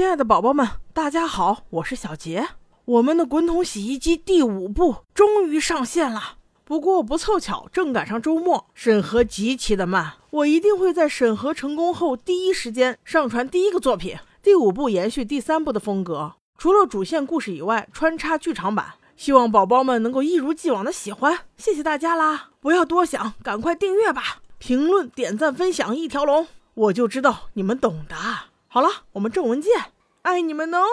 亲爱的宝宝们，大家好，我是小杰。我们的滚筒洗衣机第五部终于上线了，不过不凑巧，正赶上周末，审核极其的慢。我一定会在审核成功后第一时间上传第一个作品。第五部延续第三部的风格，除了主线故事以外，穿插剧场版。希望宝宝们能够一如既往的喜欢，谢谢大家啦！不要多想，赶快订阅吧，评论、点赞、分享一条龙，我就知道你们懂的。好了，我们正文见，爱你们哦。